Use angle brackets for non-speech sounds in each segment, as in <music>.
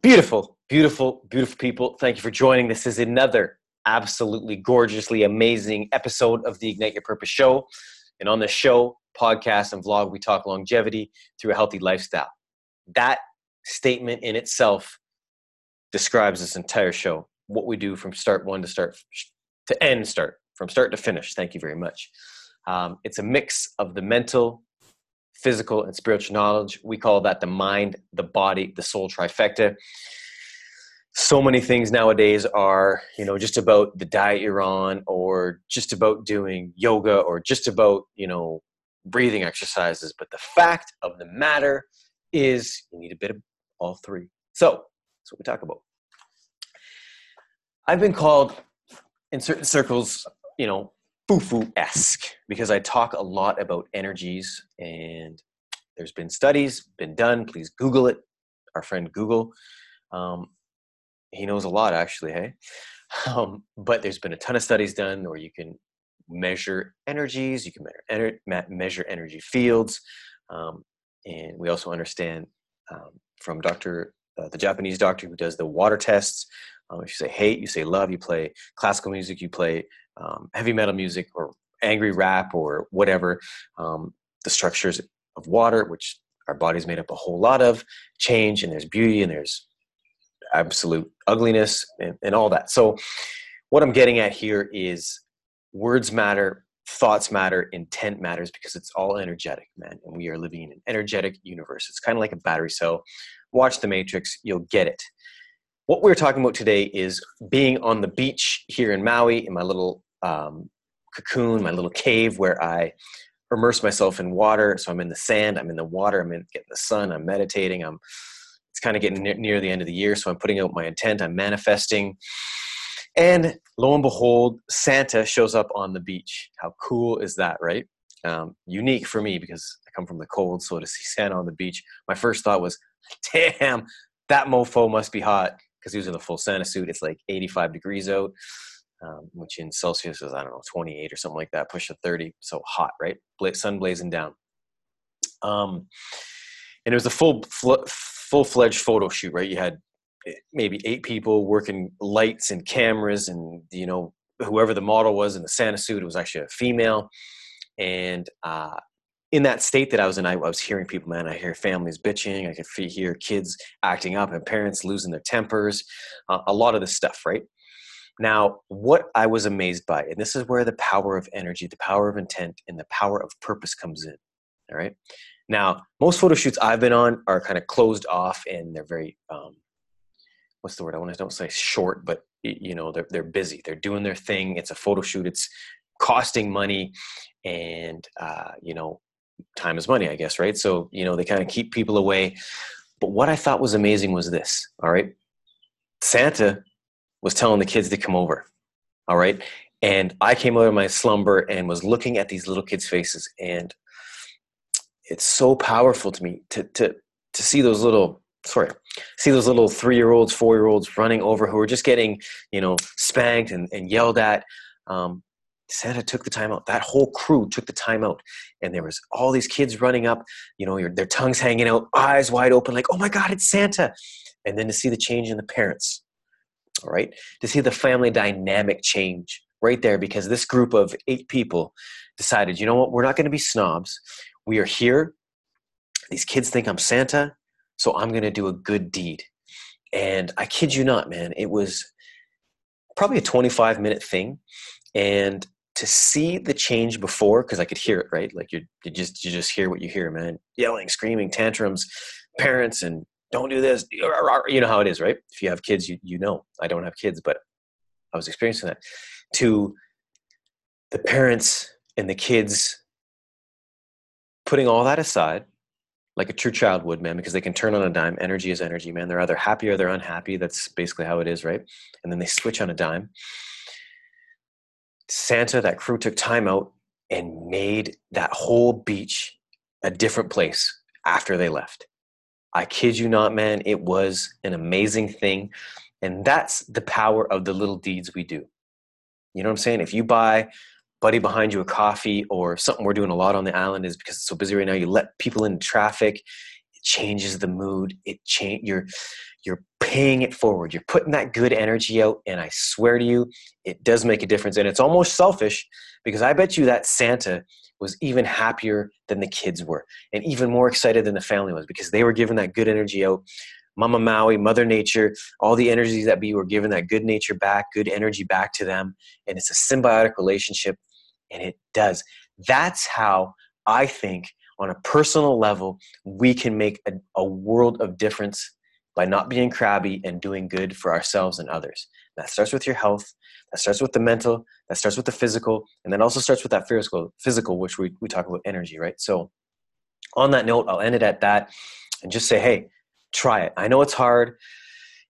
Beautiful, beautiful, beautiful people. Thank you for joining. This is another absolutely gorgeously amazing episode of the Ignite Your Purpose show. And on the show, podcast, and vlog, we talk longevity through a healthy lifestyle. That statement in itself describes this entire show. What we do from start one to start to end, start from start to finish. Thank you very much. Um, it's a mix of the mental, physical and spiritual knowledge. We call that the mind, the body, the soul trifecta. So many things nowadays are, you know, just about the diet you're on, or just about doing yoga, or just about, you know, breathing exercises. But the fact of the matter is, you need a bit of all three. So that's what we talk about. I've been called in certain circles, you know, foo-foo esque because I talk a lot about energies and there's been studies been done. Please Google it. Our friend Google, um, he knows a lot actually. Hey, <laughs> um, but there's been a ton of studies done where you can measure energies, you can measure, ener- measure energy fields, um, and we also understand um, from Dr. Uh, the Japanese doctor who does the water tests. Um, if you say hate, you say love. You play classical music, you play um, heavy metal music or angry rap or whatever, um, the structures of water, which our body's made up a whole lot of, change, and there's beauty and there's absolute ugliness and, and all that. So, what I'm getting at here is words matter, thoughts matter, intent matters because it's all energetic, man. And we are living in an energetic universe. It's kind of like a battery cell. Watch The Matrix, you'll get it. What we're talking about today is being on the beach here in Maui in my little um, cocoon, my little cave where I immerse myself in water. So I'm in the sand, I'm in the water, I'm in getting the sun, I'm meditating. I'm it's kind of getting near, near the end of the year, so I'm putting out my intent, I'm manifesting. And lo and behold, Santa shows up on the beach. How cool is that, right? Um, unique for me because I come from the cold, so to see <laughs> Santa on the beach, my first thought was, damn, that mofo must be hot because he was in the full Santa suit. It's like 85 degrees out um, which in Celsius is I don't know 28 or something like that, push to 30. So hot, right? sun blazing down. Um, and it was a full full fledged photo shoot, right? You had eh, maybe eight people working lights and cameras, and you know whoever the model was in the Santa suit, it was actually a female. And uh, in that state that I was in, I, I, was hearing people, man, I hear families bitching, I could hear kids acting up, and parents losing their tempers, uh, a lot of this stuff, right? Now, what I was amazed by, and this is where the power of energy, the power of intent, and the power of purpose comes in. All right. Now, most photo shoots I've been on are kind of closed off and they're very, um, what's the word? I want to don't say short, but you know, they're, they're busy. They're doing their thing. It's a photo shoot. It's costing money and, uh, you know, time is money, I guess, right? So, you know, they kind of keep people away. But what I thought was amazing was this, all right? Santa was telling the kids to come over. All right. And I came out of my slumber and was looking at these little kids' faces. And it's so powerful to me to, to, to see those little, sorry, see those little three year olds, four year olds running over who are just getting, you know, spanked and, and yelled at. Um, Santa took the time out. That whole crew took the time out, and there was all these kids running up. You know, your, their tongues hanging out, eyes wide open, like, "Oh my God, it's Santa!" And then to see the change in the parents, all right? To see the family dynamic change right there because this group of eight people decided you know what? We're not going to be snobs. We are here. These kids think i'm santa so i'm going to do a good deed. And i kid you not man it was probably a 25 minute thing. And to see the change before because i could hear it right? Like you, you just you just hear what you hear man. Yelling screaming tantrums parents and don't do this. You know how it is, right? If you have kids, you, you know. I don't have kids, but I was experiencing that. To the parents and the kids putting all that aside, like a true child would, man, because they can turn on a dime. Energy is energy, man. They're either happy or they're unhappy. That's basically how it is, right? And then they switch on a dime. Santa, that crew took time out and made that whole beach a different place after they left. I kid you not, man, it was an amazing thing. And that's the power of the little deeds we do. You know what I'm saying? If you buy buddy behind you a coffee or something we're doing a lot on the island is because it's so busy right now, you let people in traffic, it changes the mood. It change you're you're paying it forward. You're putting that good energy out, and I swear to you, it does make a difference. And it's almost selfish because I bet you that Santa was even happier than the kids were, and even more excited than the family was because they were giving that good energy out. Mama Maui, Mother Nature, all the energies that be were giving that good nature back, good energy back to them. And it's a symbiotic relationship, and it does. That's how I think, on a personal level, we can make a, a world of difference by not being crabby and doing good for ourselves and others. That starts with your health, that starts with the mental, that starts with the physical, and then also starts with that physical, physical which we, we talk about energy, right? So, on that note, I'll end it at that and just say, hey, try it. I know it's hard.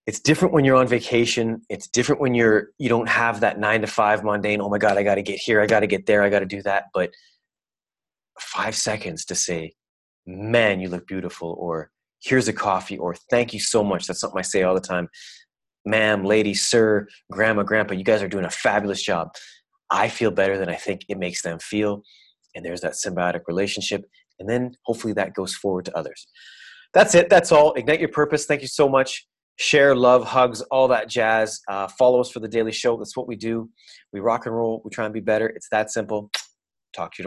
It's different when you're on vacation. It's different when you're you don't have that 9 to 5 mundane, oh my god, I got to get here, I got to get there, I got to do that, but 5 seconds to say, "Man, you look beautiful," or here's a coffee or thank you so much. That's something i say all the time. Ma'am lady sir grandma grandpa you guys are doing a fabulous job. I feel better than i think it makes them feel and there's that symbiotic relationship and then hopefully that goes forward to others. That's it. That's all. Ignite your purpose. Thank you so much. Share love hugs all that jazz. Uh, follow us for the daily show. That's what we do. We rock and roll. We try and be better. It's that simple. Talk to you tomorrow